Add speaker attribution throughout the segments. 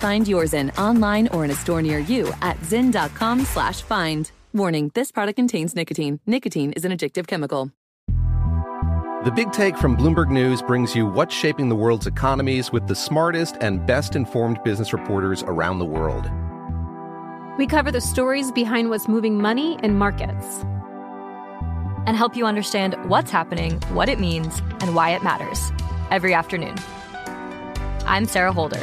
Speaker 1: Find yours in online or in a store near you at zyn.com slash find. Warning, this product contains nicotine. Nicotine is an addictive chemical.
Speaker 2: The Big Take from Bloomberg News brings you what's shaping the world's economies with the smartest and best informed business reporters around the world.
Speaker 3: We cover the stories behind what's moving money and markets.
Speaker 4: and help you understand what's happening, what it means, and why it matters every afternoon. I'm Sarah Holder.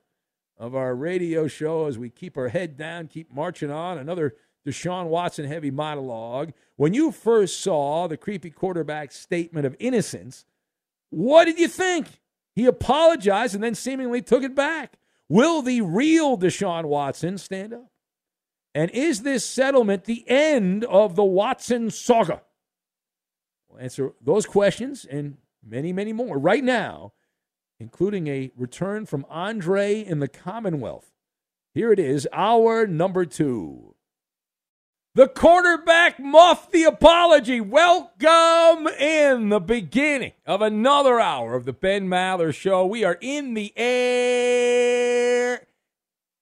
Speaker 5: of our radio show as we keep our head down, keep marching on. Another Deshaun Watson heavy monologue. When you first saw the creepy quarterback statement of innocence, what did you think? He apologized and then seemingly took it back. Will the real Deshaun Watson stand up? And is this settlement the end of the Watson saga? We'll answer those questions and many, many more right now, including a return from Andre in the Commonwealth. Here it is, our number two. The quarterback muffed the apology. Welcome in the beginning of another hour of the Ben Maller Show. We are in the air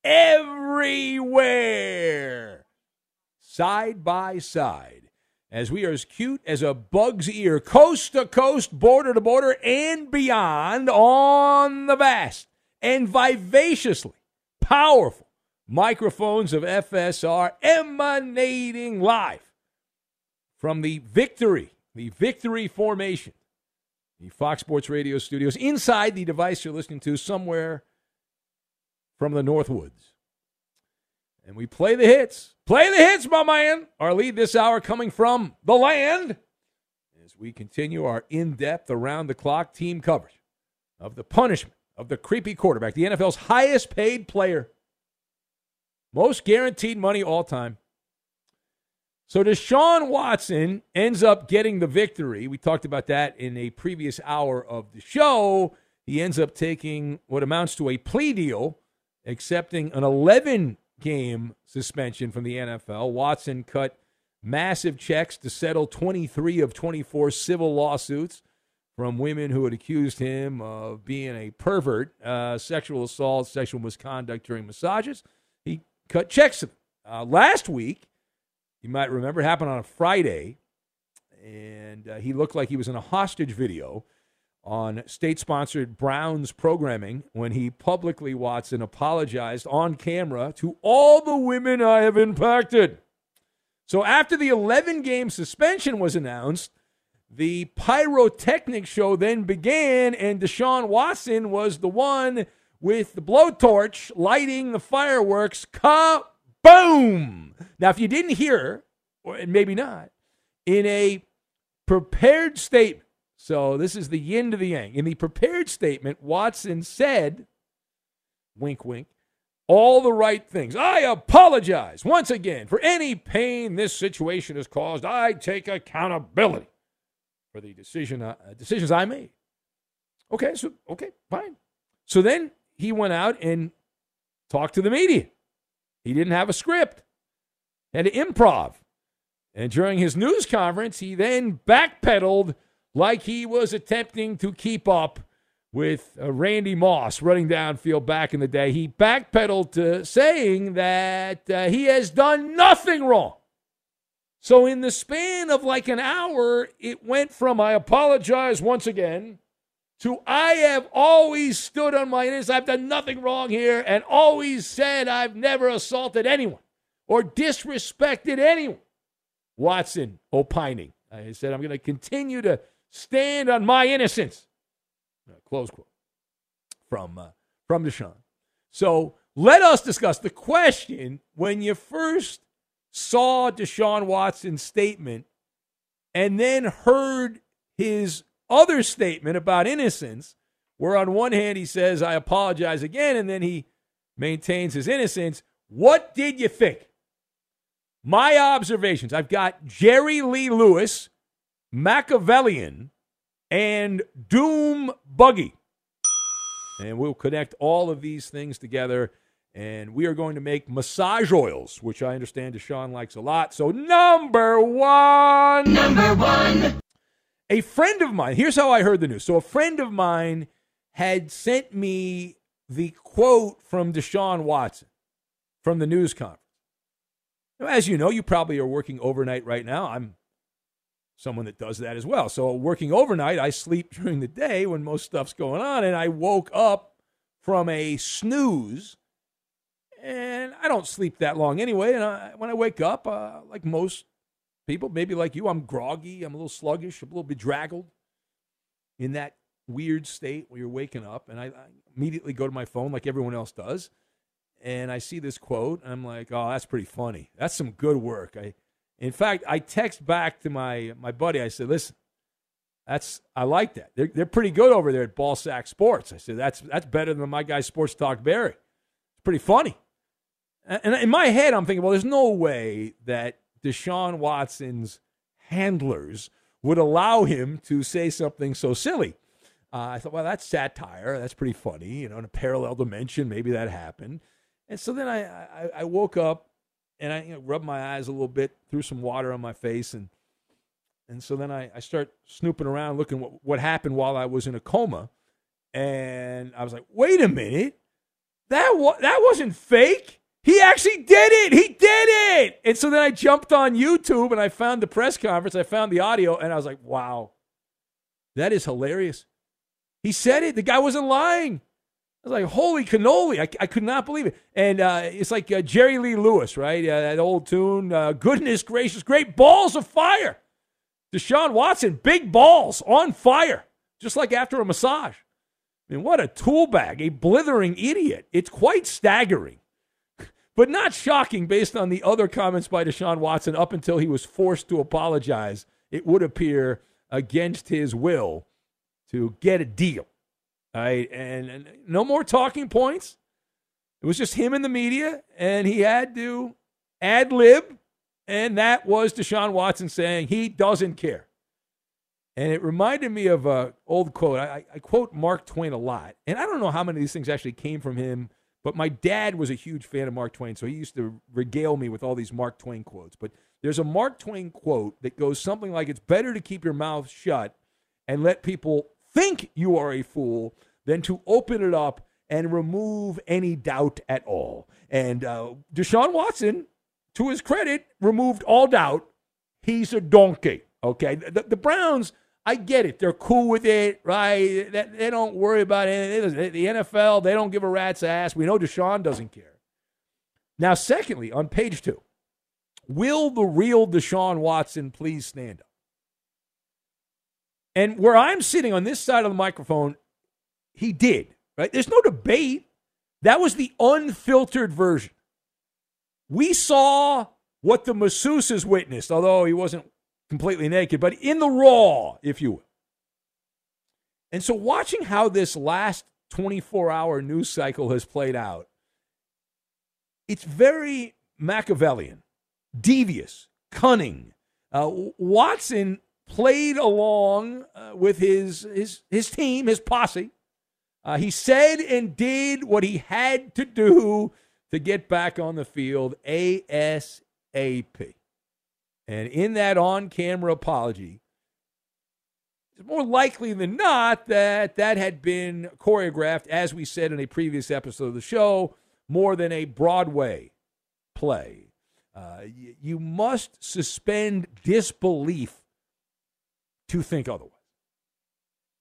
Speaker 5: everywhere, side by side, as we are as cute as a bug's ear, coast to coast, border to border, and beyond on the vast and vivaciously powerful microphones of FSR emanating live from the victory, the victory formation, the Fox Sports Radio studios, inside the device you're listening to somewhere from the Northwoods. And we play the hits. Play the hits, my man. Our lead this hour coming from the land as we continue our in depth, around the clock team coverage of the punishment of the creepy quarterback, the NFL's highest paid player, most guaranteed money all time. So Deshaun Watson ends up getting the victory. We talked about that in a previous hour of the show. He ends up taking what amounts to a plea deal, accepting an 11 game suspension from the NFL. Watson cut massive checks to settle 23 of 24 civil lawsuits from women who had accused him of being a pervert, uh, sexual assault, sexual misconduct during massages. He cut checks. Uh, last week, you might remember, it happened on a Friday, and uh, he looked like he was in a hostage video on state sponsored Browns programming when he publicly, Watson, apologized on camera to all the women I have impacted. So after the 11 game suspension was announced, the pyrotechnic show then began, and Deshaun Watson was the one with the blowtorch lighting the fireworks. Kaboom! Now, if you didn't hear, or maybe not, in a prepared statement, so this is the yin to the yang. In the prepared statement, Watson said, wink, wink, all the right things. I apologize once again for any pain this situation has caused. I take accountability for the decision uh, decisions I made. Okay, so okay, fine. So then he went out and talked to the media. He didn't have a script. Had to improv. And during his news conference, he then backpedaled like he was attempting to keep up with uh, Randy Moss running downfield back in the day. He backpedaled to saying that uh, he has done nothing wrong. So, in the span of like an hour, it went from I apologize once again to I have always stood on my innocence. I've done nothing wrong here and always said I've never assaulted anyone or disrespected anyone. Watson opining. I said, I'm going to continue to stand on my innocence. Uh, close quote from uh, from Deshaun. So let us discuss the question when you first saw Deshaun Watson's statement and then heard his other statement about innocence, where on one hand he says, I apologize again, and then he maintains his innocence. What did you think? My observations I've got Jerry Lee Lewis, Machiavellian, and Doom Buggy. And we'll connect all of these things together. And we are going to make massage oils, which I understand Deshaun likes a lot. So, number one. Number one. A friend of mine, here's how I heard the news. So, a friend of mine had sent me the quote from Deshaun Watson from the news conference. As you know, you probably are working overnight right now. I'm someone that does that as well. So working overnight, I sleep during the day when most stuff's going on, and I woke up from a snooze, and I don't sleep that long anyway. And I, when I wake up, uh, like most people, maybe like you, I'm groggy, I'm a little sluggish, I'm a little bedraggled in that weird state where you're waking up, and I, I immediately go to my phone like everyone else does. And I see this quote, and I'm like, "Oh, that's pretty funny. That's some good work." I in fact, I text back to my my buddy. I said, "Listen, that's I like that. They're they're pretty good over there at Ball Sack Sports." I said, "That's that's better than my guy Sports Talk Barry. It's pretty funny." And in my head, I'm thinking, well, there's no way that Deshaun Watson's handlers would allow him to say something so silly. Uh, I thought, well, that's satire. That's pretty funny. You know, in a parallel dimension, maybe that happened. And so then I, I, I woke up and I you know, rubbed my eyes a little bit, threw some water on my face, and and so then I, I start snooping around, looking what, what happened while I was in a coma, and I was like, wait a minute, that wa- that wasn't fake. He actually did it. He did it. And so then I jumped on YouTube and I found the press conference. I found the audio, and I was like, wow, that is hilarious. He said it. The guy wasn't lying. I was like, holy cannoli. I, I could not believe it. And uh, it's like uh, Jerry Lee Lewis, right? Uh, that old tune. Uh, goodness gracious, great balls of fire. Deshaun Watson, big balls on fire, just like after a massage. I mean, what a tool bag, a blithering idiot. It's quite staggering, but not shocking based on the other comments by Deshaun Watson up until he was forced to apologize. It would appear against his will to get a deal. Right, and, and no more talking points. It was just him and the media, and he had to ad lib, and that was Deshaun Watson saying he doesn't care. And it reminded me of an old quote. I, I, quote Mark Twain a lot, and I don't know how many of these things actually came from him, but my dad was a huge fan of Mark Twain, so he used to regale me with all these Mark Twain quotes. But there's a Mark Twain quote that goes something like, It's better to keep your mouth shut and let people think you are a fool than to open it up and remove any doubt at all. And uh, Deshaun Watson, to his credit, removed all doubt. He's a donkey. Okay. The, the Browns, I get it. They're cool with it, right? They, don't worry about anything. The NFL, they don't give a rat's ass. We know Deshaun doesn't care. Now, secondly, on page two, will the real Deshaun Watson please stand up? And where I'm sitting on this side of the microphone, he did. Right? There's no debate. That was the unfiltered version. We saw what the masseuses witnessed, although he wasn't completely naked, but in the raw, if you will. And so, watching how this last 24 hour news cycle has played out, it's very Machiavellian, devious, cunning. Uh, Watson played along uh, with his, his, his team, his posse. Uh, he said and did what he had to do to get back on the field ASAP. And in that on camera apology, it's more likely than not that that had been choreographed, as we said in a previous episode of the show, more than a Broadway play. Uh, you must suspend disbelief to think otherwise.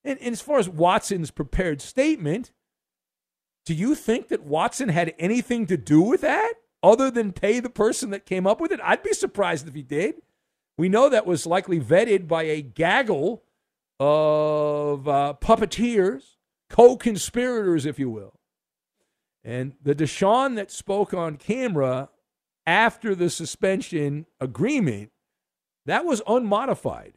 Speaker 5: And, and as far as Watson's prepared statement, do you think that Watson had anything to do with that other than pay the person that came up with it? I'd be surprised if he did. We know that was likely vetted by a gaggle of uh, puppeteers, co conspirators, if you will. And the Deshaun that spoke on camera after the suspension agreement, that was unmodified,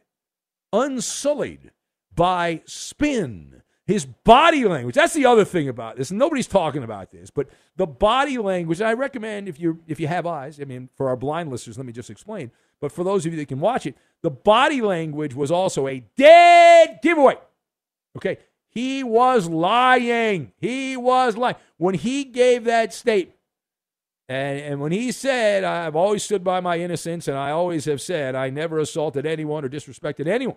Speaker 5: unsullied by spin. His body language. That's the other thing about this. Nobody's talking about this, but the body language. I recommend if you if you have eyes. I mean, for our blind listeners, let me just explain. But for those of you that can watch it, the body language was also a dead giveaway. Okay, he was lying. He was lying when he gave that statement. And, and when he said, I've always stood by my innocence, and I always have said, I never assaulted anyone or disrespected anyone.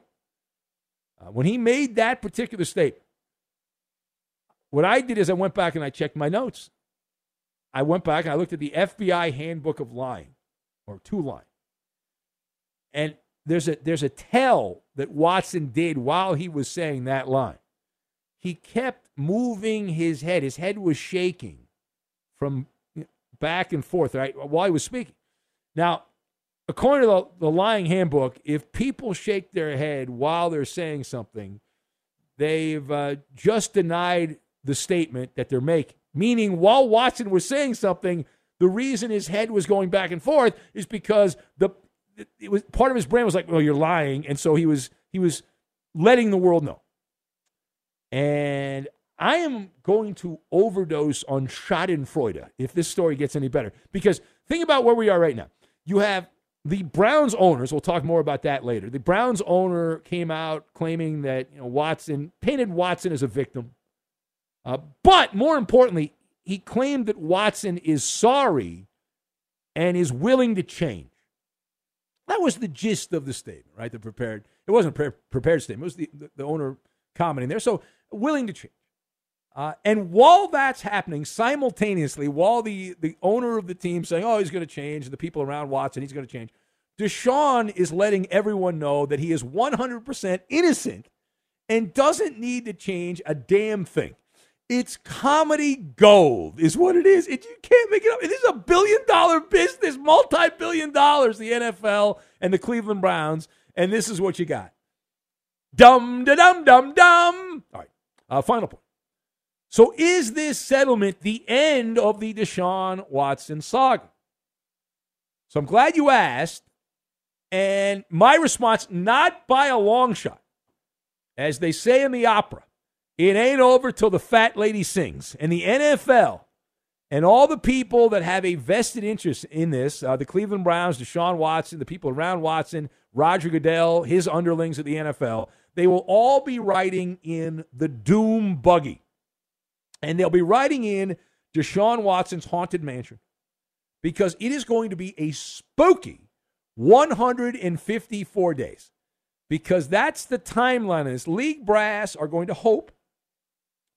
Speaker 5: Uh, when he made that particular statement, what I did is I went back and I checked my notes. I went back and I looked at the FBI handbook of lying, or two lying. And there's a there's a tell that Watson did while he was saying that line. He kept moving his head. His head was shaking from back and forth right while he was speaking. Now, according to the, the lying handbook, if people shake their head while they're saying something, they've uh, just denied the statement that they're making. Meaning, while Watson was saying something, the reason his head was going back and forth is because the it was part of his brain was like, "Well, you're lying," and so he was he was letting the world know. And I am going to overdose on Schadenfreude if this story gets any better. Because think about where we are right now. You have the Browns owners. We'll talk more about that later. The Browns owner came out claiming that you know Watson painted Watson as a victim, uh, but more importantly, he claimed that Watson is sorry and is willing to change. That was the gist of the statement, right? The prepared. It wasn't a pre- prepared statement. It was the, the, the owner commenting there. So willing to change. Uh, and while that's happening, simultaneously, while the, the owner of the team saying, oh, he's going to change, the people around Watson, he's going to change, Deshaun is letting everyone know that he is 100% innocent and doesn't need to change a damn thing. It's comedy gold, is what it is. It, you can't make it up. It is a billion dollar business, multi billion dollars, the NFL and the Cleveland Browns. And this is what you got. Dum, da, dum, dum, dum. All right. Uh, final point. So, is this settlement the end of the Deshaun Watson saga? So, I'm glad you asked. And my response, not by a long shot. As they say in the opera, it ain't over till the fat lady sings. And the NFL and all the people that have a vested interest in this uh, the Cleveland Browns, Deshaun Watson, the people around Watson, Roger Goodell, his underlings at the NFL they will all be riding in the doom buggy. And they'll be riding in Deshaun Watson's haunted mansion because it is going to be a spooky 154 days because that's the timeline of this. League brass are going to hope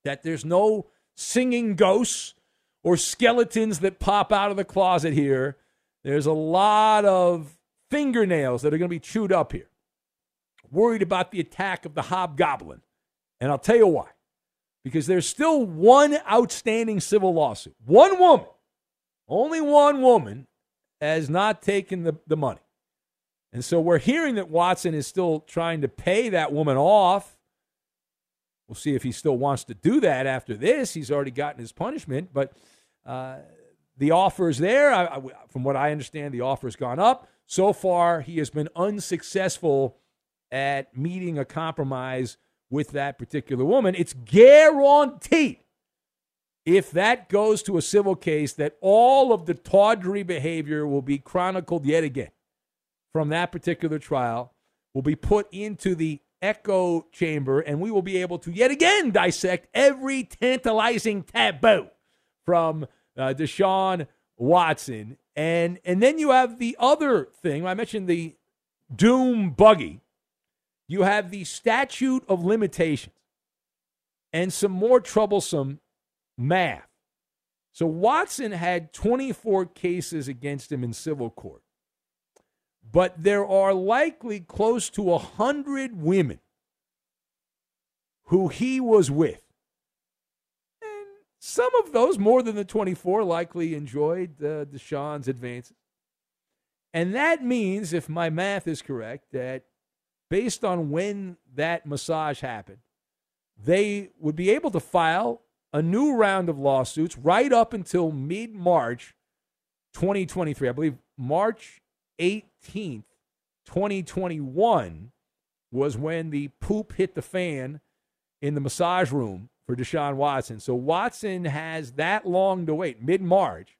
Speaker 5: that there's no singing ghosts or skeletons that pop out of the closet here. There's a lot of fingernails that are going to be chewed up here. Worried about the attack of the hobgoblin. And I'll tell you why. Because there's still one outstanding civil lawsuit. One woman, only one woman, has not taken the, the money. And so we're hearing that Watson is still trying to pay that woman off We'll see if he still wants to do that after this. He's already gotten his punishment, but uh, the offer is there. I, I, from what I understand, the offer has gone up. So far, he has been unsuccessful at meeting a compromise with that particular woman. It's guaranteed if that goes to a civil case that all of the tawdry behavior will be chronicled yet again from that particular trial, will be put into the echo chamber, and we will be able to yet again dissect every tantalizing taboo from uh, Deshaun Watson. And, and then you have the other thing. I mentioned the doom buggy. You have the statute of limitations and some more troublesome math. So Watson had 24 cases against him in civil court. But there are likely close to 100 women who he was with. And some of those, more than the 24, likely enjoyed uh, Deshaun's advances. And that means, if my math is correct, that based on when that massage happened, they would be able to file a new round of lawsuits right up until mid March 2023. I believe March 18th, 2021 was when the poop hit the fan in the massage room for Deshaun Watson. So Watson has that long to wait, mid March.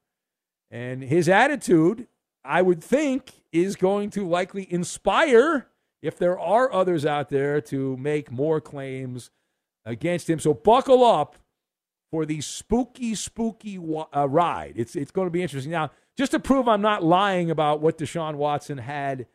Speaker 5: And his attitude, I would think, is going to likely inspire, if there are others out there, to make more claims against him. So buckle up for the spooky, spooky uh, ride. It's, it's going to be interesting. Now, just to prove I'm not lying about what Deshaun Watson had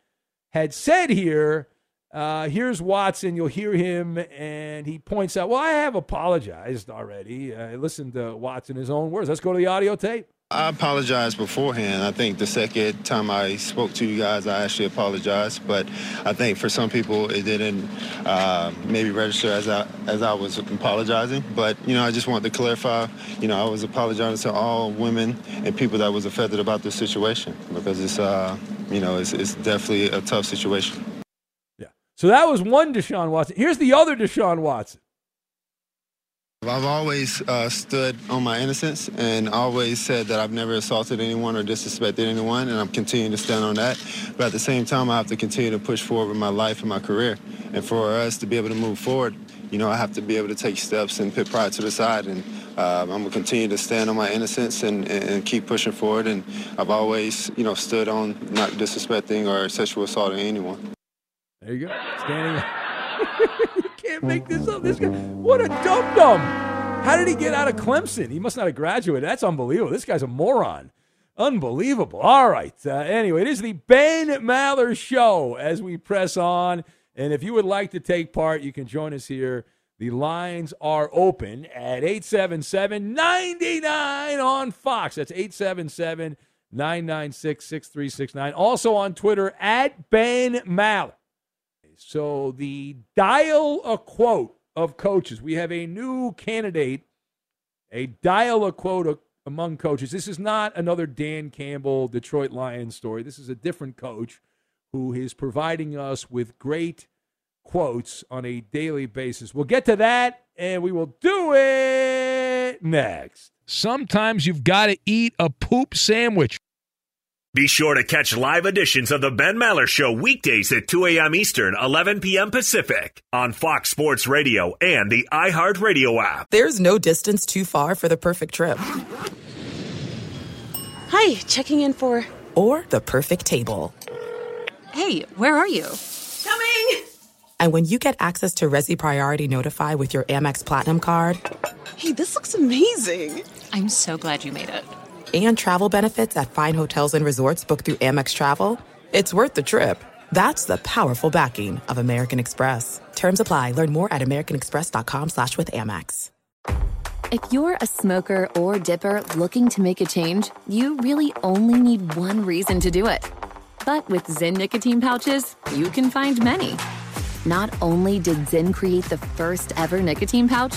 Speaker 5: had said here, uh, here's Watson. You'll hear him, and he points out, Well, I have apologized already. Uh, listen to Watson, his own words. Let's go to the audio tape.
Speaker 6: I apologized beforehand. I think the second time I spoke to you guys, I actually apologized. But I think for some people, it didn't uh, maybe register as I as I was apologizing. But you know, I just wanted to clarify. You know, I was apologizing to all women and people that was affected about this situation because it's uh, you know it's, it's definitely a tough situation.
Speaker 5: Yeah. So that was one Deshaun Watson. Here's the other Deshaun Watson.
Speaker 6: I've always uh, stood on my innocence and always said that I've never assaulted anyone or disrespected anyone, and I'm continuing to stand on that. But at the same time, I have to continue to push forward with my life and my career. And for us to be able to move forward, you know, I have to be able to take steps and put pride to the side. And uh, I'm going to continue to stand on my innocence and, and, keep pushing forward. And I've always, you know, stood on not disrespecting or sexual assaulting anyone.
Speaker 5: There you go. Standing. can't make this up. This guy, what a dum dum. How did he get out of Clemson? He must not have graduated. That's unbelievable. This guy's a moron. Unbelievable. All right. Uh, anyway, it is the Ben Maller Show as we press on. And if you would like to take part, you can join us here. The lines are open at 877 99 on Fox. That's 877 996 6369. Also on Twitter at Ben Maller. So the dial a quote of coaches. We have a new candidate, a dial a quote among coaches. This is not another Dan Campbell Detroit Lions story. This is a different coach who is providing us with great quotes on a daily basis. We'll get to that and we will do it next. Sometimes you've got to eat a poop sandwich.
Speaker 7: Be sure to catch live editions of The Ben Maller Show weekdays at 2 a.m. Eastern, 11 p.m. Pacific on Fox Sports Radio and the iHeartRadio app.
Speaker 8: There's no distance too far for the perfect trip.
Speaker 9: Hi, checking in for.
Speaker 8: Or the perfect table.
Speaker 9: Hey, where are you?
Speaker 8: Coming! And when you get access to Resy Priority Notify with your Amex Platinum card.
Speaker 9: Hey, this looks amazing! I'm so glad you made it
Speaker 8: and travel benefits at fine hotels and resorts booked through Amex Travel, it's worth the trip. That's the powerful backing of American Express. Terms apply. Learn more at americanexpress.com slash with Amex.
Speaker 1: If you're a smoker or dipper looking to make a change, you really only need one reason to do it. But with Zyn nicotine pouches, you can find many. Not only did Zyn create the first ever nicotine pouch,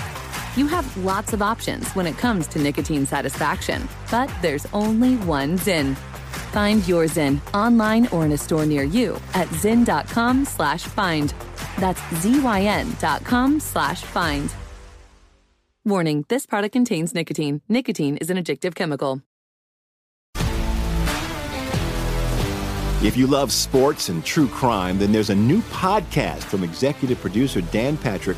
Speaker 1: You have lots of options when it comes to nicotine satisfaction, but there's only one Zyn. Find your Zyn online or in a store near you at zyn.com slash find. That's Z-Y-N dot com slash find. Warning, this product contains nicotine. Nicotine is an addictive chemical.
Speaker 10: If you love sports and true crime, then there's a new podcast from executive producer Dan Patrick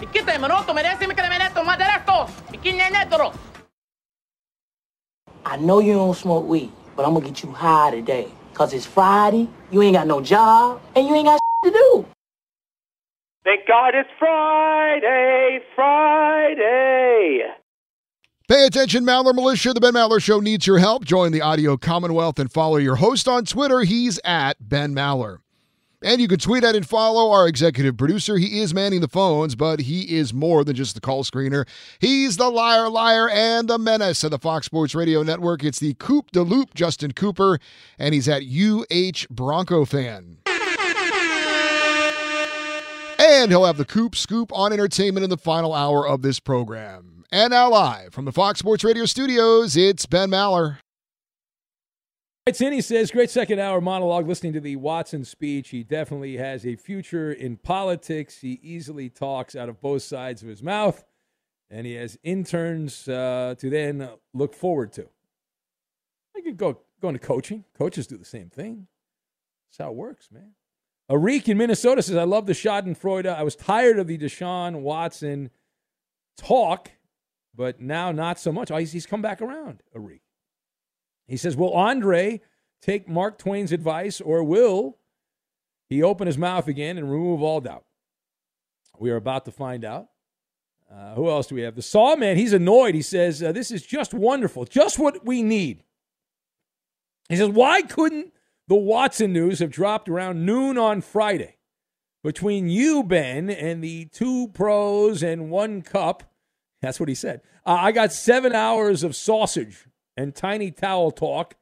Speaker 11: Ikite minuto merece mi kremeneto maderesto. Ikinyenetoro. I know you don't smoke weed, but I'm gonna get you high today. Cause it's Friday, you ain't got no job, and you ain't got to do.
Speaker 12: Thank God it's Friday, Friday.
Speaker 13: Pay attention, Maller Militia. The Ben Maller Show needs your help. Join the Audio Commonwealth and follow your host on Twitter. He's at Ben Maller. And you can tweet at and follow our executive producer. He is manning the phones, but he is more than just the call screener. He's the liar, liar, and the menace of the Fox Sports Radio Network. It's the Coop de Loop, Justin Cooper, and he's at UH Bronco fan. And he'll have the Coop Scoop on entertainment in the final hour of this program. And now live from the Fox Sports Radio studios, it's Ben Maller.
Speaker 5: In, he says, great second hour monologue listening to the Watson speech. He definitely has a future in politics. He easily talks out of both sides of his mouth, and he has interns uh, to then look forward to. I could go, go into coaching. Coaches do the same thing. That's how it works, man. Arik in Minnesota says, I love the Schadenfreude. I was tired of the Deshaun Watson talk, but now not so much. Oh, he's, he's come back around, Arik. He says, Will Andre take Mark Twain's advice or will he open his mouth again and remove all doubt? We are about to find out. Uh, who else do we have? The Saw Man. He's annoyed. He says, uh, This is just wonderful, just what we need. He says, Why couldn't the Watson news have dropped around noon on Friday? Between you, Ben, and the two pros and one cup, that's what he said. Uh, I got seven hours of sausage and tiny towel talk.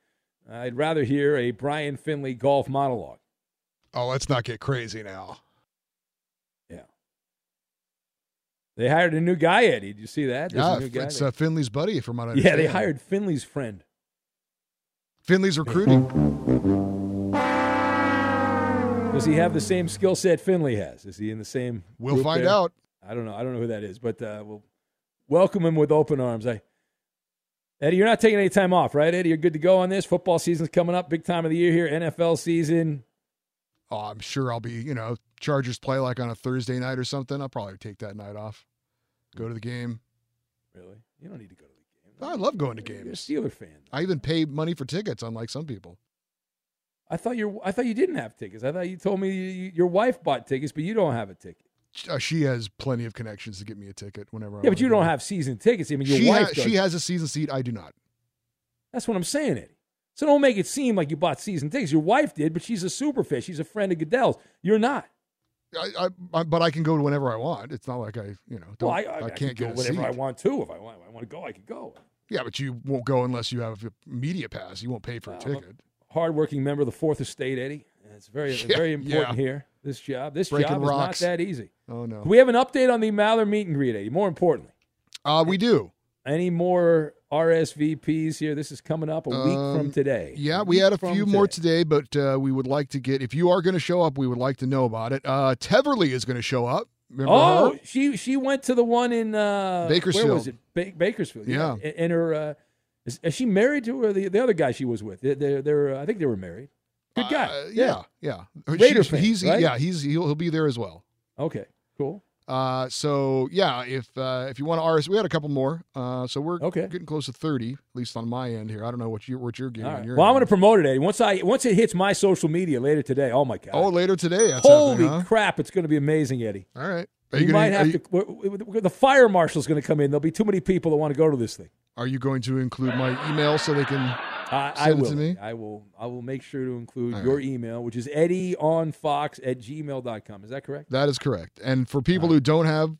Speaker 5: I'd rather hear a Brian Finley golf monologue.
Speaker 13: Oh, let's not get crazy now.
Speaker 5: Yeah. They hired a new guy, Eddie. Did you see that? There's
Speaker 13: yeah,
Speaker 5: a new guy
Speaker 13: it's uh, Finley's buddy, from what I
Speaker 5: yeah, they hired Finley's friend.
Speaker 13: Finley's recruiting.
Speaker 5: Does he have the same skill set Finley has? Is he in the same?
Speaker 13: We'll find
Speaker 5: there?
Speaker 13: out.
Speaker 5: I don't know. I don't know who that is, but uh, we'll welcome him with open arms. I, Eddie, you're not taking any time off, right? Eddie, you're good to go on this. Football season's coming up, big time of the year here. NFL season.
Speaker 13: Oh, I'm sure I'll be, you know, Chargers play like on a Thursday night or something. I'll probably take that night off. Go to the game.
Speaker 5: Really? You don't need to go to the game.
Speaker 13: I love going to games.
Speaker 5: You're a. Steeler fan.
Speaker 13: I even pay money for tickets, unlike some people.
Speaker 5: I thought you. I thought you didn't have tickets. I thought you told me you, your wife bought tickets, but you don't have a ticket.
Speaker 13: Uh, she has plenty of connections to get me a ticket whenever. I
Speaker 5: Yeah, but you don't have season tickets. I mean, your
Speaker 13: she
Speaker 5: wife
Speaker 13: ha-
Speaker 5: does.
Speaker 13: she has a season seat. I do not.
Speaker 5: That's what I'm saying, Eddie. So don't make it seem like you bought season tickets. Your wife did, but she's a super fan. She's a friend of Goodell's. You're not.
Speaker 13: I, I, I, but I can go whenever I want. It's not like I, you know, don't,
Speaker 5: well, I,
Speaker 13: I,
Speaker 5: I,
Speaker 13: can't
Speaker 5: can
Speaker 13: get
Speaker 5: go whenever. I want to. If I want, I want to go, I can go.
Speaker 13: Yeah, but you won't go unless you have a media pass. You won't pay for a
Speaker 5: I'm a
Speaker 13: ticket.
Speaker 5: Hardworking member of the Fourth Estate, Eddie. It's very,
Speaker 13: Yeah,
Speaker 5: very important
Speaker 13: yeah.
Speaker 5: here. This job, this
Speaker 13: Breaking
Speaker 5: job
Speaker 13: rocks.
Speaker 5: is not that easy.
Speaker 13: Oh no.
Speaker 5: Do we have an update on the Maller meet and greet, Eddie? More importantly,
Speaker 13: Uh, we do.
Speaker 5: any more RSVPs here? This is coming up a week from
Speaker 13: Um,
Speaker 5: today.
Speaker 13: Yeah, we had a
Speaker 5: from
Speaker 13: few more today, but uh, we would like to get. If you are going to show up, we would like to know about it. Uh, Teverly is going to show up. Remember
Speaker 5: Oh,
Speaker 13: her?
Speaker 5: she she went to the one in uh, Where
Speaker 13: Bakersfield.
Speaker 5: was it? Ba- Bakersfield.
Speaker 13: Yeah.
Speaker 5: And, and her uh, is, is she married to her, the the other guy she was with? They're, they're, they're, uh, I think they were married. Good guy.
Speaker 13: Uh, yeah, yeah.
Speaker 5: Raider
Speaker 13: She-
Speaker 5: fan,
Speaker 13: he's
Speaker 5: right?
Speaker 13: yeah, he's he'll, he'll be there as well.
Speaker 5: Okay. Cool.
Speaker 13: Uh, so yeah, if uh, if you want to RS, we had a couple more. Uh, so we're
Speaker 5: Okay.
Speaker 13: getting close to thirty, at least on my end here. I don't know what you what you're getting.
Speaker 5: Right.
Speaker 13: your
Speaker 5: Well, I'm going to promote it, Eddie. Once I once it hits my social media later today. Oh my god.
Speaker 13: Oh, later today. That's
Speaker 5: Holy
Speaker 13: happening, huh?
Speaker 5: crap! It's going to be amazing, Eddie.
Speaker 13: All right. Are
Speaker 5: You, might have
Speaker 13: you-
Speaker 5: to. we're- we're- the fire marshal's going to come in. There'll be too many people that want to go to this thing.
Speaker 13: Are you going to include my email so they can
Speaker 5: I, I
Speaker 13: send it
Speaker 5: will.
Speaker 13: to me?
Speaker 5: I will. I will make sure to include
Speaker 13: All
Speaker 5: your email, which is eddieonfox at gmail.com. Is that correct?
Speaker 13: That is correct. And for people who don't have,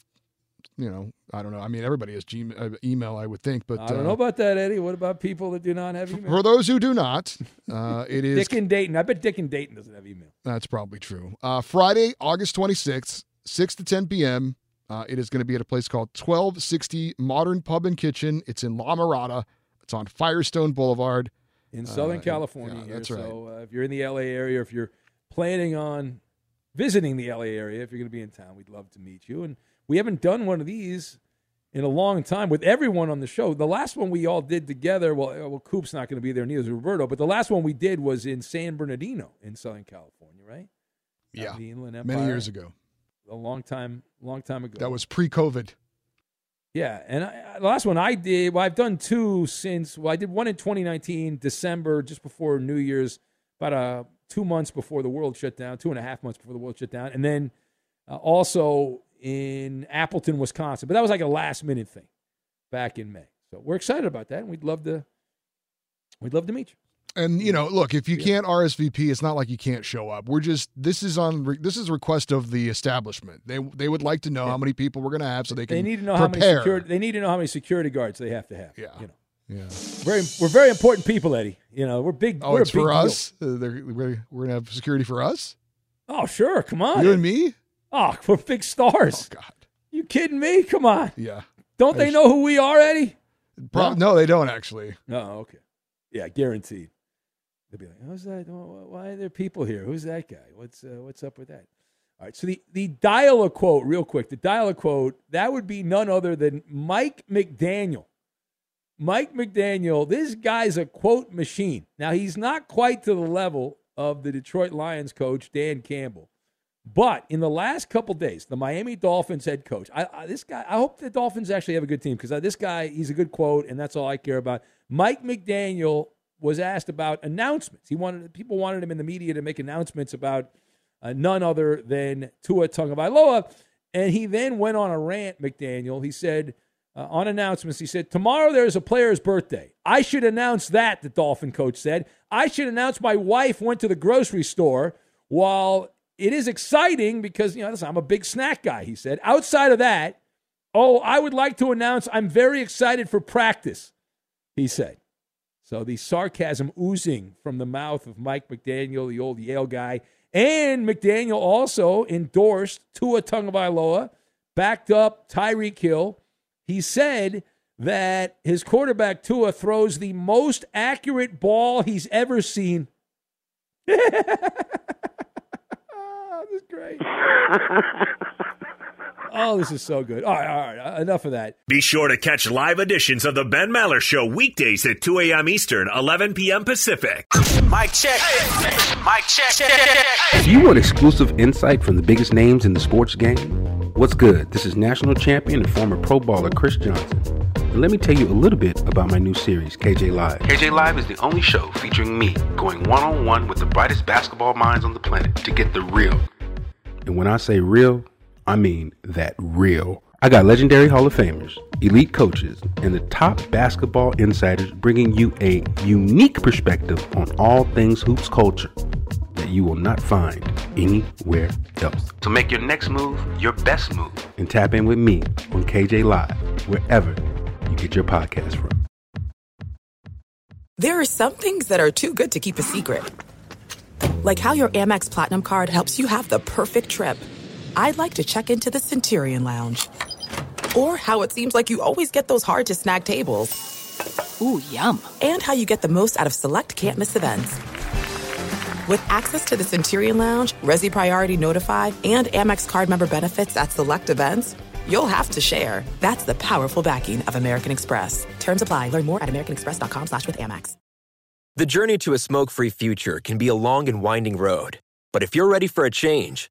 Speaker 13: you know, I don't know. I mean, everybody has Gmail, uh, email, I would think, but
Speaker 5: I don't
Speaker 13: uh,
Speaker 5: know about that, Eddie. What about people that do not have email?
Speaker 13: for those who do not, uh, it is
Speaker 5: Dick and Dayton. I bet Dick and Dayton doesn't have email.
Speaker 13: That's probably true. Uh, Friday, August 26th, 6 to 10 p.m. Uh, it is going to be at a place called 1260 Modern Pub and Kitchen. It's in La Mirada. It's on Firestone Boulevard.
Speaker 5: in Southern
Speaker 13: Uh,
Speaker 5: California.
Speaker 13: yeah,
Speaker 5: here.
Speaker 13: that's right.
Speaker 5: So uh, if you're in the LA area, if you're planning on visiting the LA area, if you're going to be in town, we'd love to meet you. And we haven't done one of these in a long time with everyone on the show. The last one we all did together, well, uh, well, Coop's not going to be there, neither is Roberto, but the last one we did was in San Bernardino in Southern California, right?
Speaker 13: Yeah. Many years ago.
Speaker 5: A long time, long time ago.
Speaker 13: That was pre COVID.
Speaker 5: Yeah, and I, the last one I did, well, I've done two since. Well, I did one in 2019, December, just before New Year's, about uh, two months before the world shut down, two and a half months before the world shut down, and then uh, also in Appleton, Wisconsin. But that was like a last minute thing back in May. So we're excited about that, and we'd love to. We'd love to meet you.
Speaker 13: And you know, look, if you can't RSVP, it's not like you can't show up. We're just this is on re- this is a request of the establishment. They they would like to know how many people we're going to have so they can
Speaker 5: They need to know how many security. They need to know how many security guards they have to have.
Speaker 13: Yeah,
Speaker 5: you know,
Speaker 13: yeah.
Speaker 5: very we're very important people, Eddie. You know, we're big.
Speaker 13: Oh,
Speaker 5: we're
Speaker 13: it's
Speaker 5: big
Speaker 13: for us. Uh, they're- we're we're gonna have security for us.
Speaker 5: Oh, sure. Come on.
Speaker 13: You and me.
Speaker 5: Oh, we're big stars.
Speaker 13: Oh God.
Speaker 5: You kidding me? Come on.
Speaker 13: Yeah.
Speaker 5: Don't they
Speaker 13: There's-
Speaker 5: know who we are, Eddie?
Speaker 13: Pro- no, they don't actually.
Speaker 5: Oh, okay. Yeah, guaranteed. They'll be like, "Who's that? Why are there people here? Who's that guy? What's uh, what's up with that?" All right. So the the dial a quote, real quick. The dial a quote that would be none other than Mike McDaniel. Mike McDaniel. This guy's a quote machine. Now he's not quite to the level of the Detroit Lions coach Dan Campbell, but in the last couple days, the Miami Dolphins head coach. I, I this guy. I hope the Dolphins actually have a good team because this guy he's a good quote, and that's all I care about. Mike McDaniel was asked about announcements. He wanted people wanted him in the media to make announcements about uh, none other than Tua Tagovailoa, And he then went on a rant, McDaniel. He said, uh, on announcements, he said, Tomorrow there's a player's birthday. I should announce that, the Dolphin coach said. I should announce my wife went to the grocery store while it is exciting because, you know, listen, I'm a big snack guy, he said. Outside of that, oh, I would like to announce I'm very excited for practice, he said. So the sarcasm oozing from the mouth of Mike McDaniel, the old Yale guy. And McDaniel also endorsed Tua Tagovailoa, backed up Tyreek Hill. He said that his quarterback Tua throws the most accurate ball he's ever seen. this is great. Oh, this is so good. All right, all right. Uh, enough of that.
Speaker 7: Be sure to catch live editions of the Ben Maller Show weekdays at 2 a.m. Eastern, 11 p.m. Pacific.
Speaker 14: Mike check. Mike check.
Speaker 15: Do you want exclusive insight from the biggest names in the sports game? What's good? This is national champion and former pro baller Chris Johnson. And let me tell you a little bit about my new series, KJ Live. KJ Live is the only show featuring me going one on one with the brightest basketball minds on the planet to get the real. And when I say real, I mean that real. I got legendary Hall of Famers, elite coaches, and the top basketball insiders bringing you a unique perspective on all things hoops culture that you will not find anywhere else. So make your next move your best move and tap in with me on KJ Live, wherever you get your podcast from.
Speaker 8: There are some things that are too good to keep a secret, like how your Amex Platinum card helps you have the perfect trip. I'd like to check into the Centurion Lounge. Or how it seems like you always get those hard to snag tables.
Speaker 9: Ooh, yum.
Speaker 8: And how you get the most out of select can't miss events. With access to the Centurion Lounge, Resy Priority Notify, and Amex card member benefits at select events, you'll have to share. That's the powerful backing of American Express. Terms apply. Learn more at americanexpress.com slash with Amex.
Speaker 16: The journey to a smoke-free future can be a long and winding road. But if you're ready for a change,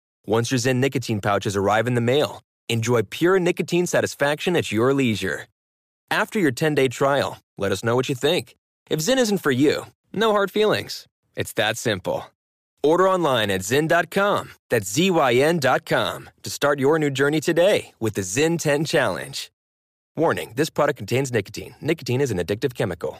Speaker 16: Once your Zyn nicotine pouches arrive in the mail, enjoy pure nicotine satisfaction at your leisure. After your 10 day trial, let us know what you think. If Zyn isn't for you, no hard feelings. It's that simple. Order online at Zyn.com, that's Z-Y-N.com, to start your new journey today with the Zyn 10 Challenge. Warning this product contains nicotine. Nicotine is an addictive chemical.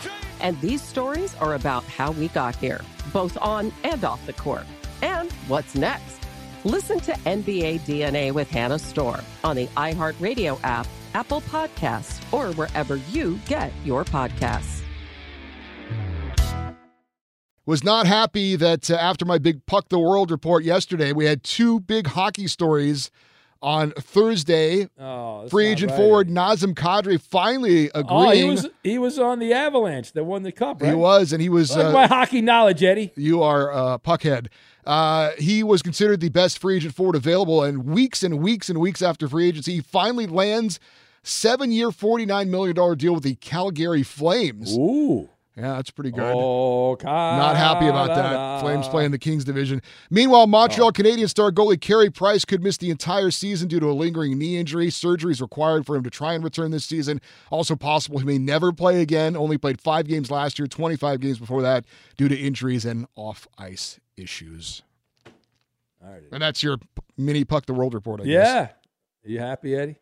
Speaker 17: And these stories are about how we got here, both on and off the court. And what's next? Listen to NBA DNA with Hannah Storm on the iHeartRadio app, Apple Podcasts, or wherever you get your podcasts.
Speaker 13: Was not happy that uh, after my big Puck the World report yesterday, we had two big hockey stories on Thursday.
Speaker 5: Oh,
Speaker 13: free agent
Speaker 5: right.
Speaker 13: forward Nazem Kadri finally agreeing.
Speaker 5: Oh, he was he was on the Avalanche that won the cup, right?
Speaker 13: He was, and he was.
Speaker 5: At my hockey knowledge, Eddie.
Speaker 13: You are uh, puckhead. Uh, he was considered the best free agent forward available, and weeks and weeks and weeks after free agency, he finally lands seven-year, forty-nine million dollar deal with the Calgary Flames.
Speaker 5: Ooh.
Speaker 13: Yeah, that's pretty good.
Speaker 5: Oh,
Speaker 13: Not happy about that. Flames playing the Kings division. Meanwhile, Montreal
Speaker 5: Oh.
Speaker 13: Canadiens star goalie Carey Price could miss the entire season due to a lingering knee injury. Surgery is required for him to try and return this season. Also possible he may never play again. Only played five games last year, 25 games before that due to injuries and off ice issues.
Speaker 5: All right.
Speaker 13: And that's your mini Puck the World report, I guess.
Speaker 5: Yeah. Are you happy, Eddie?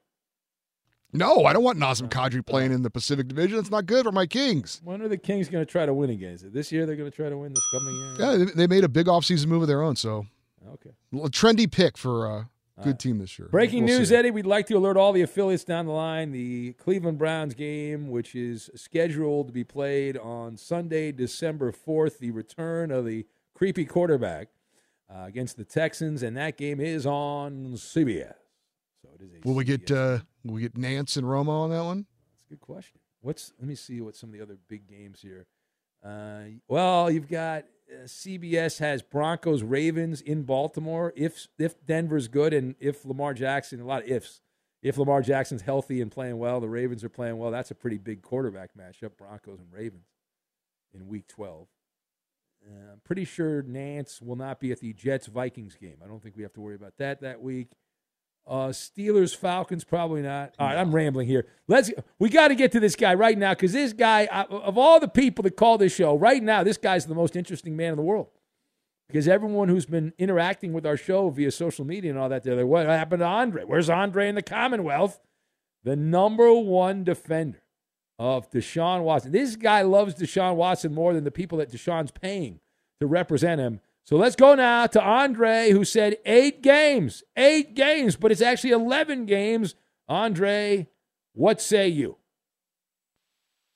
Speaker 13: No, I don't want Nazem Kadri playing in the Pacific Division. It's not good for my Kings.
Speaker 5: When are the Kings going to try to win again? Is it this year they're going to try to win this coming year?
Speaker 13: Yeah, they- they made a big offseason move of their own, so
Speaker 5: Okay.
Speaker 13: a trendy pick for a good team this year.
Speaker 5: Breaking
Speaker 13: We'll
Speaker 5: news,
Speaker 13: see.
Speaker 5: Eddie. We'd like to alert all the affiliates down the line. The Cleveland Browns game, which is scheduled to be played on Sunday, December 4th, the return of the creepy quarterback uh, against the Texans, and that game is on CBS. So it is a
Speaker 13: Will we get uh, we get Nance and Romo on that one?
Speaker 5: That's a good question. What's let me see what some of the other big games here. Uh, well, you've got uh, CBS has Broncos Ravens in Baltimore. If if Denver's good and if Lamar Jackson, a lot of ifs. If Lamar Jackson's healthy and playing well, the Ravens are playing well. That's a pretty big quarterback matchup, Broncos and Ravens, in Week 12. Uh, I'm pretty sure Nance will not be at the Jets Vikings game. I don't think we have to worry about that that week. Uh, Steelers, Falcons, probably not. All right, I'm rambling here. Let's. We got to get to this guy right now because this guy, of all the people that call this show right now, this guy's the most interesting man in the world. Because everyone who's been interacting with our show via social media and all that, they're like, "What happened to Andre? Where's Andre in the Commonwealth?" The number one defender of Deshaun Watson. This guy loves Deshaun Watson more than the people that Deshaun's paying to represent him. So let's go now to Andre, who said eight games, eight games, but it's actually 11 games. Andre, what say you?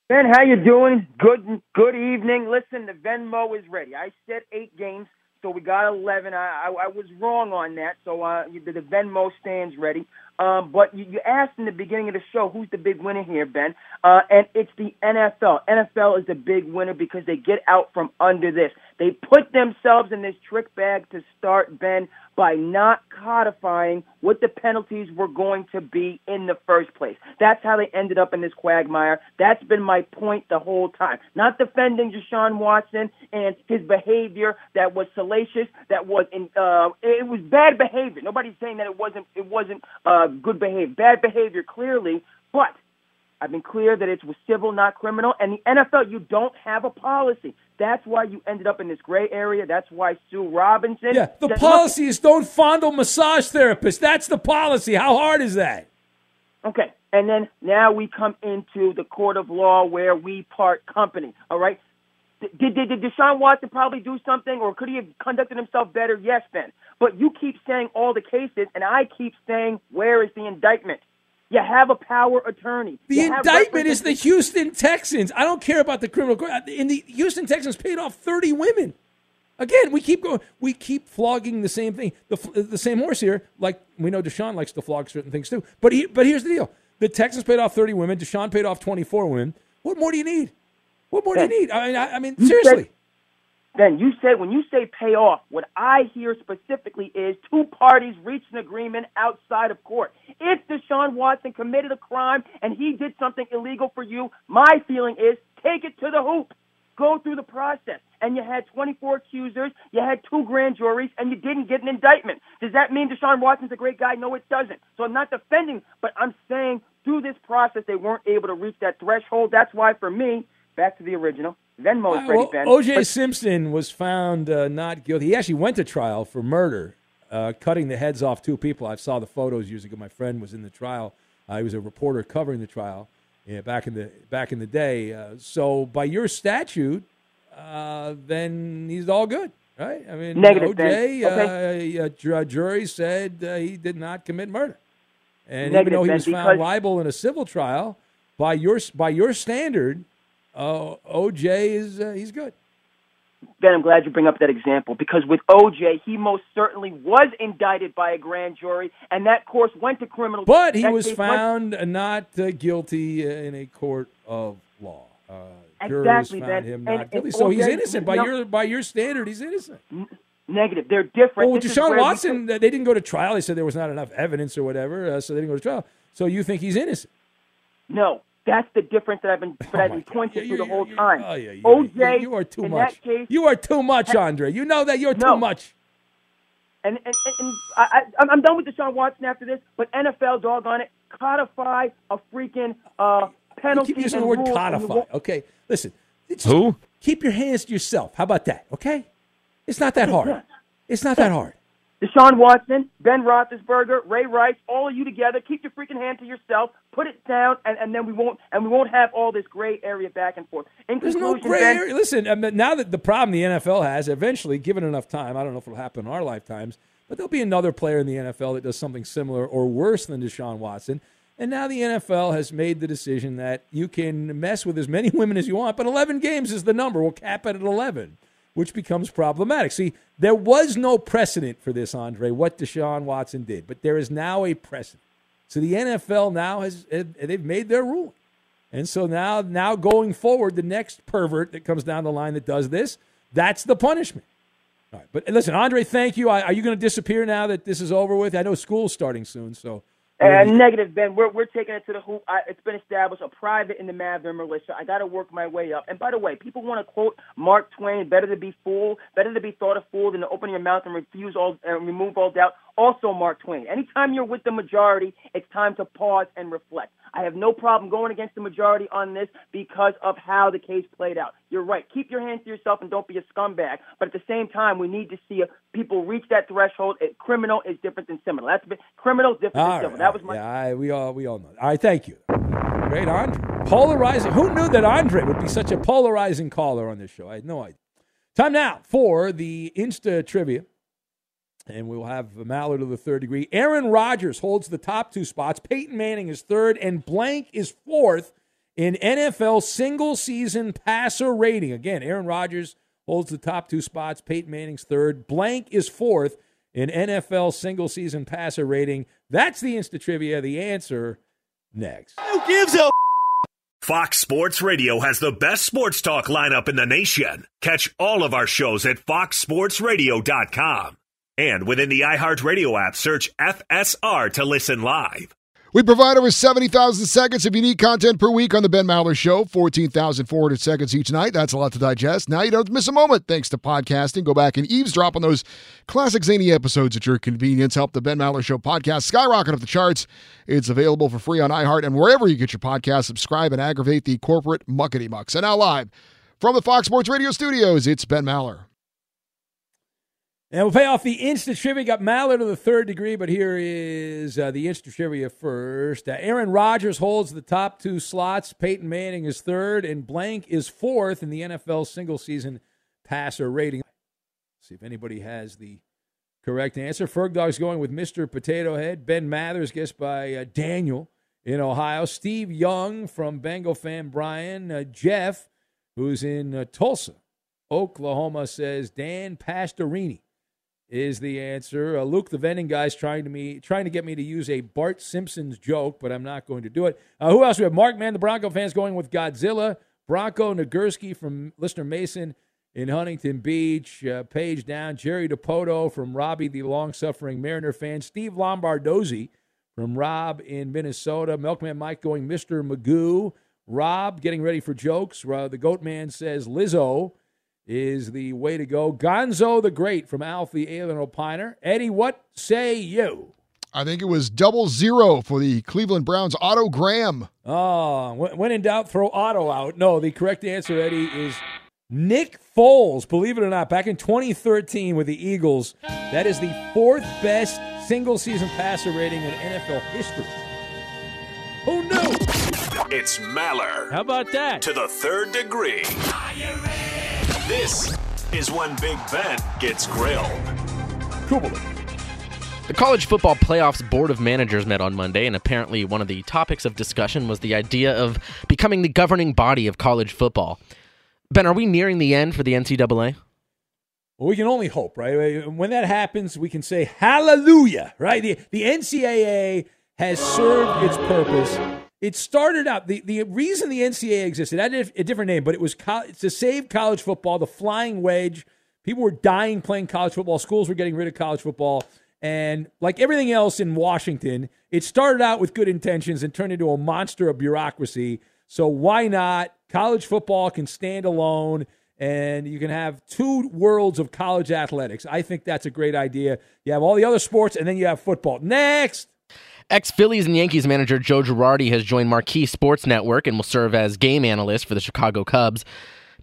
Speaker 18: Ben, how you doing? Good good evening. Listen, the Venmo is ready. I said eight games, so we got 11. I, I, I was wrong on that, so uh, the, the Venmo stands ready. Um, but you, you asked in the beginning of the show who's the big winner here, Ben, uh, and it's the NFL. NFL is the big winner because they get out from under this. They put themselves in this trick bag to start, Ben, by not codifying what the penalties were going to be in the first place. That's how they ended up in this quagmire. That's been my point the whole time. Not defending Deshaun Watson and his behavior that was salacious, that was in, uh, it was bad behavior. Nobody's saying that it wasn't it wasn't uh, good behavior. Bad behavior clearly, but I've been clear that it was civil, not criminal. And the NFL, you don't have a policy. That's why you ended up in this gray area. That's why Sue Robinson.
Speaker 5: Yeah, the
Speaker 18: said,
Speaker 5: policy is don't fondle massage therapists. That's the policy. How hard is that?
Speaker 18: Okay, and then now we come into the court of law where we part company. All right. Did, did, did Deshaun Watson probably do something, or could he have conducted himself better? Yes, Ben. But you keep saying all the cases, and I keep saying, where is the indictment? You have a power attorney.
Speaker 5: The
Speaker 18: You
Speaker 5: indictment is the Houston Texans. I don't care about the criminal court. In the Houston Texans paid off 30 women. Again, we keep going. We keep flogging the same thing, the, the same horse here. Like we know Deshaun likes to flog certain things too. But he, but here's the deal: The Texans paid off 30 women. Deshaun paid off 24 women. What more do you need? What more do you need? I mean, I, I mean, seriously.
Speaker 18: Then you say when you say pay off, what I hear specifically is two parties reached an agreement outside of court. If Deshaun Watson committed a crime and he did something illegal for you, my feeling is take it to the hoop. Go through the process. And you had 24 accusers, you had two grand juries, and you didn't get an indictment. Does that mean Deshaun Watson's a great guy? No, it doesn't. So I'm not defending, but I'm saying through this process they weren't able to reach that threshold. That's why, for me, back to the original, Venmo is ready,
Speaker 5: well,
Speaker 18: Ben.
Speaker 5: O.J.
Speaker 18: But-
Speaker 5: Simpson was found uh, not guilty. He actually went to trial for murder, uh, cutting the heads off two people. I saw the photos years ago. My friend was in the trial. Uh, he was a reporter covering the trial yeah, back in the back in the day. Uh, so by your statute, uh, then he's all good, right? I mean,
Speaker 18: Negative,
Speaker 5: O.J.
Speaker 18: Okay.
Speaker 5: Uh, a ju- jury said uh, he did not commit murder, and even though he was found
Speaker 18: because-
Speaker 5: liable in a civil trial, by your by your standard, uh, O.J. is uh, he's good.
Speaker 18: Ben, I'm glad you bring up that example because with OJ, he most certainly was indicted by a grand jury, and that course went to criminal.
Speaker 5: But he was found not uh, guilty uh, in a court of law. Uh,
Speaker 18: Exactly,
Speaker 5: found
Speaker 18: Ben.
Speaker 5: him not
Speaker 18: and
Speaker 5: guilty. So he's innocent by
Speaker 18: no-
Speaker 5: your by your standard. He's innocent.
Speaker 18: Negative. They're different.
Speaker 5: Well,
Speaker 18: This
Speaker 5: Deshaun
Speaker 18: where we
Speaker 5: Watson, they didn't go to trial. They said there was not enough evidence or whatever, uh, so they didn't go to trial. So you think he's innocent?
Speaker 18: No, that's the difference that I've been that I've been pointing to the whole time.
Speaker 5: Oh, yeah, you-
Speaker 18: OJ,
Speaker 5: you, you are too much.
Speaker 18: case,
Speaker 5: you are too much, Andre. You know that you're
Speaker 18: No.
Speaker 5: too much.
Speaker 18: and and, and, and I, I, I'm- I'm done with Deshaun Watson after this. But NFL, dog on it, codify a freaking uh, penalty.
Speaker 5: Keep using the word
Speaker 18: rule, and you
Speaker 5: codify. Okay, listen. It's
Speaker 15: Who?
Speaker 5: Keep your hands to yourself. How about that? Okay, it's not that hard. It's not that hard.
Speaker 18: Deshaun Watson, Ben Roethlisberger, Ray Rice, all of you together. Keep your freaking hand to yourself. Put it down, and, and then we won't and we won't have all this gray area back and forth. In
Speaker 5: There's no gray
Speaker 18: Ben,
Speaker 5: area. Listen, I mean, now that the problem the NFL has, eventually, given enough time, I don't know if it'll happen in our lifetimes, but there'll be another player in the NFL that does something similar or worse than Deshaun Watson. And now the NFL has made the decision that you can mess with as many women as you want, but 11 games is the number. We'll cap it at 11, which becomes problematic. See, there was no precedent for this, Andre, what Deshaun Watson did, but there is now a precedent. So the NFL now has they've made their ruling. And so now, now going forward, the next pervert that comes down the line that does this, that's the punishment. All right, but listen, Andre, thank you. Are are you going to disappear now that this is over with? I know school's starting soon, so
Speaker 18: Uh, negative, Ben. We're, we're taking it to the hoop. I, it's been established a private in the Maverick militia. I got to work my way up. And by the way, people want to quote Mark Twain: "Better to be fool, better to be thought a fool than to open your mouth and refuse all and remove all doubt." Also, Mark Twain. Anytime you're with the majority, it's time to pause and reflect. I have no problem going against the majority on this because of how the case played out. You're right. Keep your hands to yourself and don't be a scumbag. But at the same time, we need to see people reach that threshold. Criminal is different than criminal. That's been, criminal is different
Speaker 5: All
Speaker 18: than
Speaker 5: right,
Speaker 18: civil. That was my.
Speaker 5: yeah, I, we all we all know. All right, thank you. Great, Andre. Polarizing. Who knew that Andre would be such a polarizing caller on this show? I had no idea. Time now for the Insta trivia. And we'll have Maller of the third degree. Aaron Rodgers holds the top two spots. Peyton Manning is third, and blank is fourth in NFL single season passer rating. Again, Aaron Rodgers holds the top two spots. Peyton Manning's third. Blank is fourth in NFL single season passer rating. That's the Insta trivia. The answer next.
Speaker 7: Who gives a Fox Sports Radio has the best sports talk lineup in the nation. Catch all of our shows at foxsportsradio.com. And within the iHeartRadio app, search FSR to listen live.
Speaker 13: We provide over 70,000 seconds of unique content per week on The Ben Maller Show, 14,400 seconds each night. That's a lot to digest. Now you don't miss a moment thanks to podcasting. Go back and eavesdrop on those classic zany episodes at your convenience. Help The Ben Maller Show podcast skyrocket up the charts. It's available for free on iHeart and wherever you get your podcast. Subscribe and aggravate the corporate muckety mucks. And now live from the Fox Sports Radio studios, it's Ben Maller.
Speaker 5: And we'll pay off the instant trivia. Got Maller to the third degree, but here is uh, the instant trivia first. Uh, Aaron Rodgers holds the top two slots. Peyton Manning is third, and blank is fourth in the NFL single season passer rating. See if anybody has the correct answer. Ferg Dog's going with Mr. Potato Head. Ben Mathers, guessed by uh, Daniel in Ohio. Steve Young from Bengal fan Brian. Uh, Jeff, who's in uh, Tulsa, Oklahoma, says Dan Pastorini is the answer. Uh, Luke, the vending guy's trying to me trying to get me to use a Bart Simpson's joke, but I'm not going to do it. Uh, who else? We have Mark Man, the Bronco fans, going with Godzilla. Bronco Nagurski from listener Mason in Huntington Beach. Uh, page down. Jerry Dipoto from Robbie, the long-suffering Mariner fan. Steve Lombardozzi from Rob in Minnesota. Milkman Mike going Mr. Magoo. Rob getting ready for jokes. Uh, the Goat Man says Lizzo is the way to go. Gonzo the Great from Alf the Alien Opiner. Eddie, what say you?
Speaker 13: I think it was double zero for the Cleveland Browns. Otto Graham.
Speaker 5: Oh, ah, when in doubt, throw Otto out. No, the correct answer, Eddie, is Nick Foles. Believe it or not, back in 2013 with the Eagles, that is the fourth best single season passer rating in NFL history. Who knew?
Speaker 7: It's Maller.
Speaker 19: How about that?
Speaker 7: To the third degree. This is when Big Ben gets grilled.
Speaker 5: Kubalik.
Speaker 20: The College Football Playoffs Board of Managers met on Monday, and apparently one of the topics of discussion was the idea of becoming the governing body of college football. Ben, are we nearing the end for the NCAA?
Speaker 5: Well, we can only hope, right? When that happens, we can say hallelujah, right? The, the NCAA has served its purpose. It started out the, the reason the NCAA existed. I had a different name, but it was co- to save college football, the flying wedge. People were dying playing college football. Schools were getting rid of college football, and like everything else in Washington, it started out with good intentions and turned into a monster of bureaucracy. So why not? College football can stand alone, and you can have two worlds of college athletics. I think that's a great idea. You have all the other sports, and then you have football. Next.
Speaker 20: Ex Phillies and Yankees manager Joe Girardi has joined Marquee Sports Network and will serve as game analyst for the Chicago Cubs.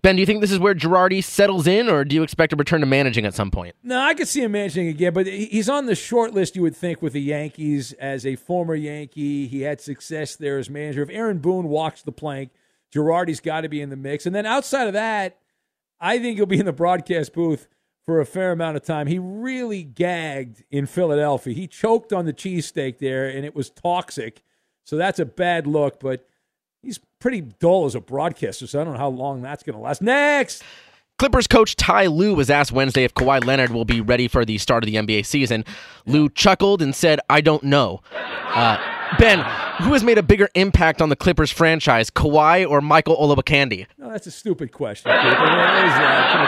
Speaker 20: Ben, do you think this is where Girardi settles in, or do you expect a return to managing at some point?
Speaker 5: No, I could see him managing again, but he's on the short list, you would think, with the Yankees as a former Yankee. He had success there as manager. If Aaron Boone walks the plank, Girardi's got to be in the mix. And then outside of that, I think he'll be in the broadcast booth for a fair amount of time. He really gagged in Philadelphia. He choked on the cheesesteak there, and it was toxic. So that's a bad look, but he's pretty dull as a broadcaster, so I don't know how long that's going to last. Next!
Speaker 20: Clippers coach Ty Lue was asked Wednesday if Kawhi Leonard will be ready for the start of the NBA season. Lue chuckled and said, I don't know. Uh, ben, who has made a bigger impact on the Clippers franchise, Kawhi or Michael Olowokandi?
Speaker 5: No, that's a stupid question. uh,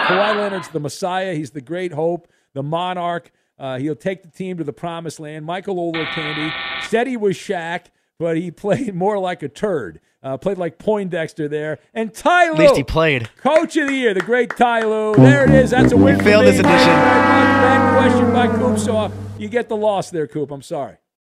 Speaker 5: Kawhi Leonard's the Messiah. He's the great hope, the monarch. Uh, he'll take the team to the promised land. Michael Olowokandi said he was Shaq, but he played more like a turd. Uh, played like Poindexter there. And Ty Lue.
Speaker 20: At least he played.
Speaker 5: Coach of the year, the great Ty Lue. There it is. That's a win.
Speaker 20: Failed this edition.
Speaker 5: Bad question by Coop. So you get the loss there, Coop. I'm sorry.